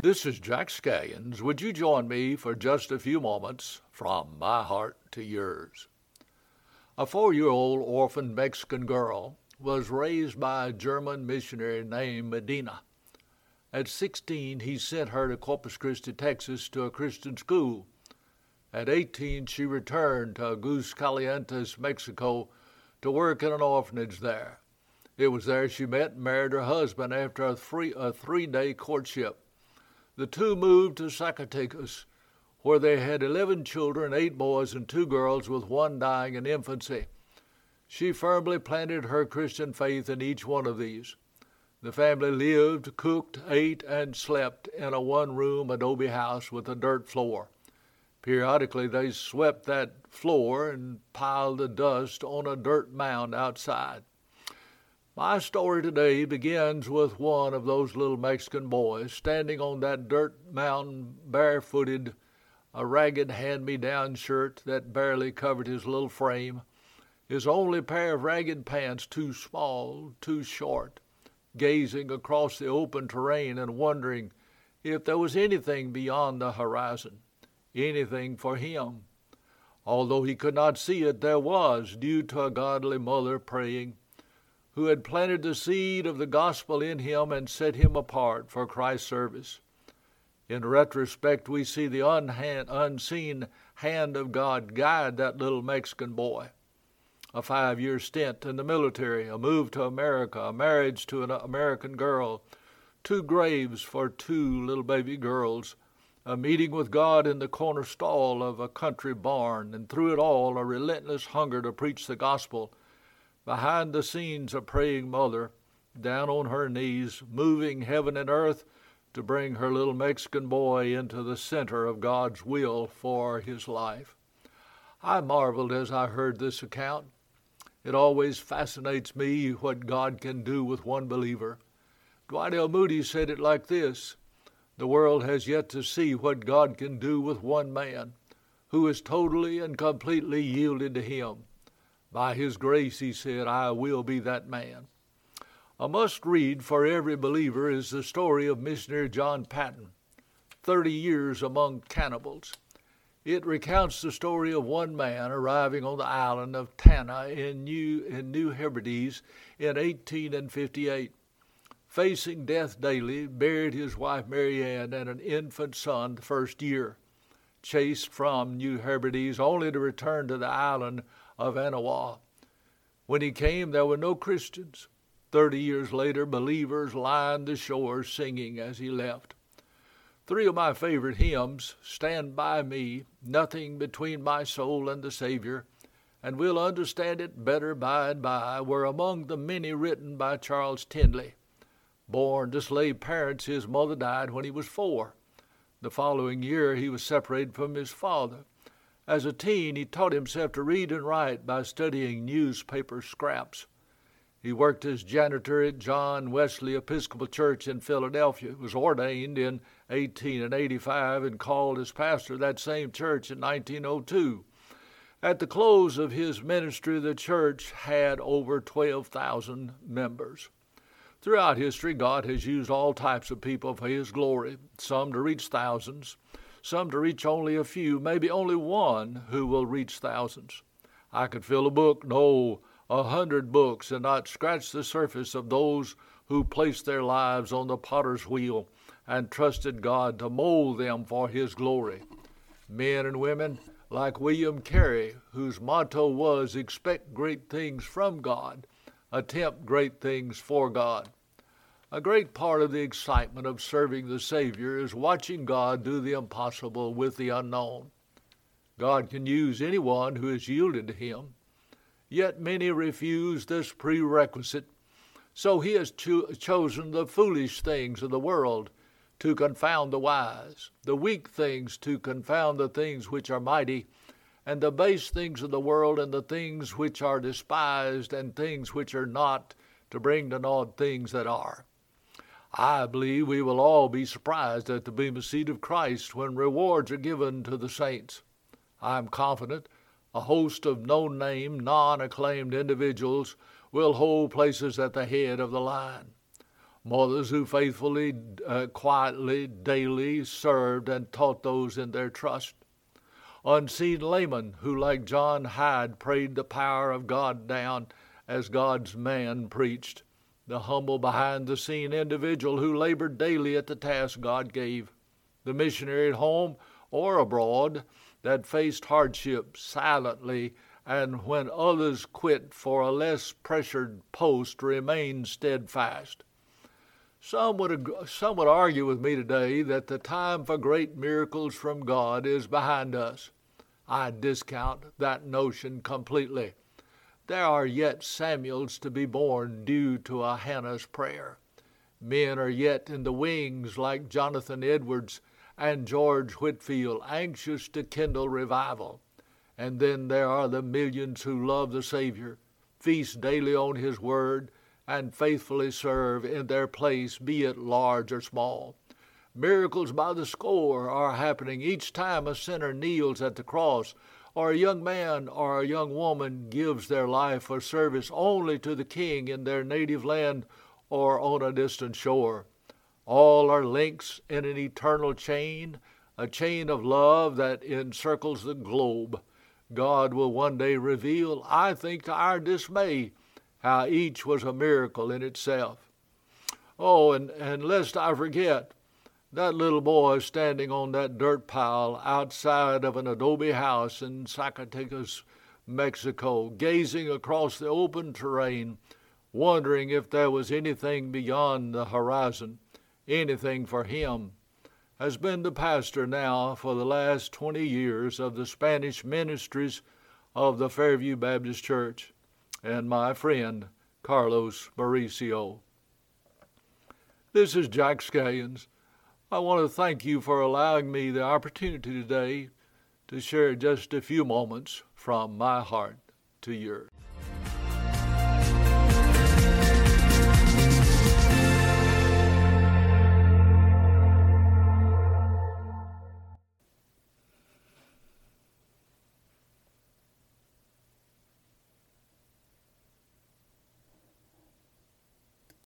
This is Jack Scallions. Would you join me for just a few moments from my heart to yours? A four year old orphan Mexican girl was raised by a German missionary named Medina. At 16, he sent her to Corpus Christi, Texas, to a Christian school. At 18, she returned to Aguascalientes, Mexico, to work in an orphanage there. It was there she met and married her husband after a three, a three day courtship. The two moved to Zacatecas, where they had 11 children, eight boys and two girls, with one dying in infancy. She firmly planted her Christian faith in each one of these. The family lived, cooked, ate, and slept in a one room adobe house with a dirt floor. Periodically, they swept that floor and piled the dust on a dirt mound outside. My story today begins with one of those little Mexican boys standing on that dirt mound barefooted, a ragged hand me down shirt that barely covered his little frame, his only pair of ragged pants too small, too short, gazing across the open terrain and wondering if there was anything beyond the horizon, anything for him. Although he could not see it, there was, due to a godly mother praying who had planted the seed of the gospel in him and set him apart for Christ's service. In retrospect, we see the unhand, unseen hand of God guide that little Mexican boy. A five year stint in the military, a move to America, a marriage to an American girl, two graves for two little baby girls, a meeting with God in the corner stall of a country barn, and through it all a relentless hunger to preach the gospel behind the scenes a praying mother, down on her knees, moving heaven and earth to bring her little Mexican boy into the center of God's will for his life. I marveled as I heard this account. It always fascinates me what God can do with one believer. Dwight L. Moody said it like this The world has yet to see what God can do with one man who is totally and completely yielded to Him. By His grace, he said, I will be that man. A must read for every believer is the story of missionary John Paton, 30 years among cannibals. It recounts the story of one man arriving on the island of Tanna in New, in New Hebrides in 1858. Facing death daily, buried his wife Mary Ann and an infant son the first year. Chased from New Hebrides only to return to the island of Aniwa. When he came, there were no Christians. Thirty years later, believers lined the shores singing as he left. Three of my favorite hymns, Stand By Me, Nothing Between My Soul and the Savior, and We'll Understand It Better By and By, were among the many written by Charles Tindley. Born to slave parents, his mother died when he was four. The following year, he was separated from his father. As a teen, he taught himself to read and write by studying newspaper scraps. He worked as janitor at John Wesley Episcopal Church in Philadelphia, was ordained in 1885, and called as pastor of that same church in 1902. At the close of his ministry, the church had over 12,000 members. Throughout history, God has used all types of people for His glory, some to reach thousands, some to reach only a few, maybe only one who will reach thousands. I could fill a book, no, a hundred books, and not scratch the surface of those who placed their lives on the potter's wheel and trusted God to mold them for His glory. Men and women like William Carey, whose motto was expect great things from God, attempt great things for God. A great part of the excitement of serving the Savior is watching God do the impossible with the unknown. God can use anyone who is yielded to Him. Yet many refuse this prerequisite, so He has cho- chosen the foolish things of the world to confound the wise, the weak things to confound the things which are mighty, and the base things of the world and the things which are despised and things which are not to bring to naught things that are. I believe we will all be surprised at the Bema seat of Christ when rewards are given to the saints. I am confident a host of no name, non acclaimed individuals will hold places at the head of the line. mothers who faithfully, uh, quietly, daily served and taught those in their trust, unseen laymen who, like John Hyde, prayed the power of God down as God's man preached, the humble behind the scene individual who labored daily at the task God gave, the missionary at home or abroad that faced hardship silently and when others quit for a less pressured post remained steadfast. Some would, some would argue with me today that the time for great miracles from God is behind us. I discount that notion completely. There are yet Samuels to be born due to a Hannah's prayer. Men are yet in the wings like Jonathan Edwards and George Whitefield, anxious to kindle revival. And then there are the millions who love the Savior, feast daily on His Word, and faithfully serve in their place, be it large or small. Miracles by the score are happening each time a sinner kneels at the cross or a young man or a young woman gives their life for service only to the King in their native land or on a distant shore. All are links in an eternal chain, a chain of love that encircles the globe. God will one day reveal, I think to our dismay, how each was a miracle in itself. Oh, and, and lest I forget, that little boy standing on that dirt pile outside of an adobe house in Zacatecas, Mexico, gazing across the open terrain, wondering if there was anything beyond the horizon, anything for him, has been the pastor now for the last 20 years of the Spanish ministries of the Fairview Baptist Church, and my friend Carlos Mauricio. This is Jack Scallions I want to thank you for allowing me the opportunity today to share just a few moments from my heart to yours.